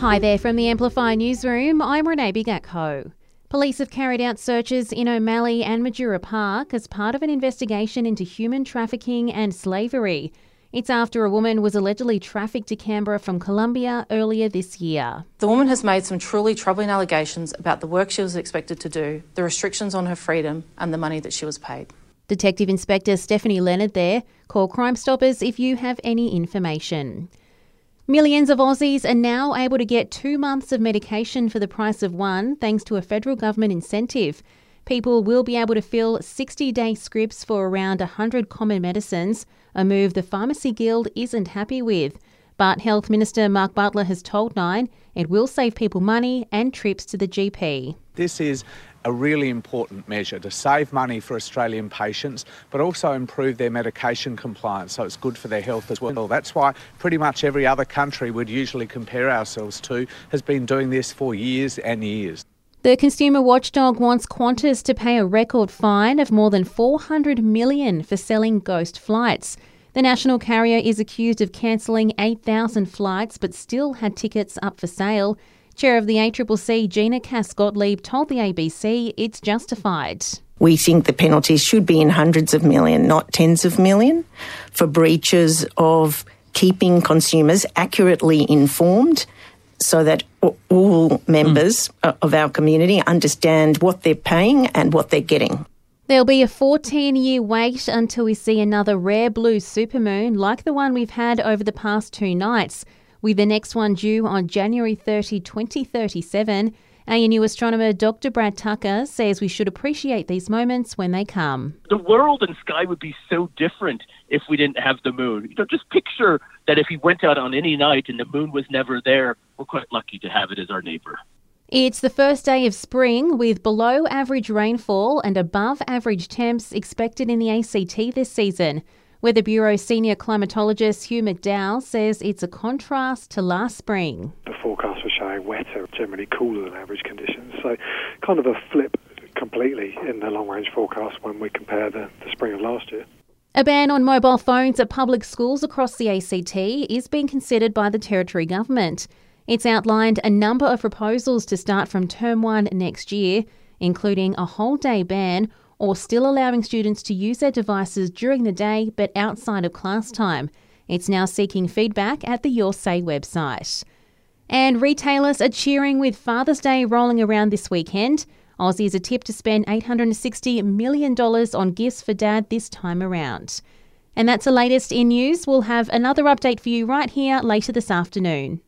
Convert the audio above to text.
Hi there from the Amplify Newsroom. I'm Renee Bigakho. Police have carried out searches in O'Malley and Majura Park as part of an investigation into human trafficking and slavery. It's after a woman was allegedly trafficked to Canberra from Colombia earlier this year. The woman has made some truly troubling allegations about the work she was expected to do, the restrictions on her freedom, and the money that she was paid. Detective Inspector Stephanie Leonard there. Call Crime Stoppers if you have any information. Millions of Aussies are now able to get two months of medication for the price of one thanks to a federal government incentive. People will be able to fill 60 day scripts for around 100 common medicines, a move the Pharmacy Guild isn't happy with. But Health Minister Mark Butler has told Nine it will save people money and trips to the GP. This is a really important measure to save money for Australian patients, but also improve their medication compliance so it's good for their health as well. That's why pretty much every other country we'd usually compare ourselves to has been doing this for years and years. The consumer watchdog wants Qantas to pay a record fine of more than 400 million for selling ghost flights. The national carrier is accused of cancelling 8,000 flights but still had tickets up for sale. Chair of the ACCC, Gina Cass-Gottlieb, told the ABC it's justified. We think the penalties should be in hundreds of million, not tens of million, for breaches of keeping consumers accurately informed so that all members mm. of our community understand what they're paying and what they're getting. There'll be a 14 year wait until we see another rare blue supermoon like the one we've had over the past two nights, with the next one due on January 30, 2037. ANU astronomer Dr. Brad Tucker says we should appreciate these moments when they come. The world and sky would be so different if we didn't have the moon. You know, just picture that if he went out on any night and the moon was never there, we're quite lucky to have it as our neighbor. It's the first day of spring with below average rainfall and above average temps expected in the ACT this season. Weather Bureau senior climatologist Hugh McDowell says it's a contrast to last spring. The forecasts were showing wetter, generally cooler than average conditions. So, kind of a flip completely in the long range forecast when we compare the, the spring of last year. A ban on mobile phones at public schools across the ACT is being considered by the Territory Government. It's outlined a number of proposals to start from term one next year, including a whole day ban or still allowing students to use their devices during the day but outside of class time. It's now seeking feedback at the Your Say website. And retailers are cheering with Father's Day rolling around this weekend. Aussies are tipped to spend $860 million on gifts for dad this time around. And that's the latest in news. We'll have another update for you right here later this afternoon.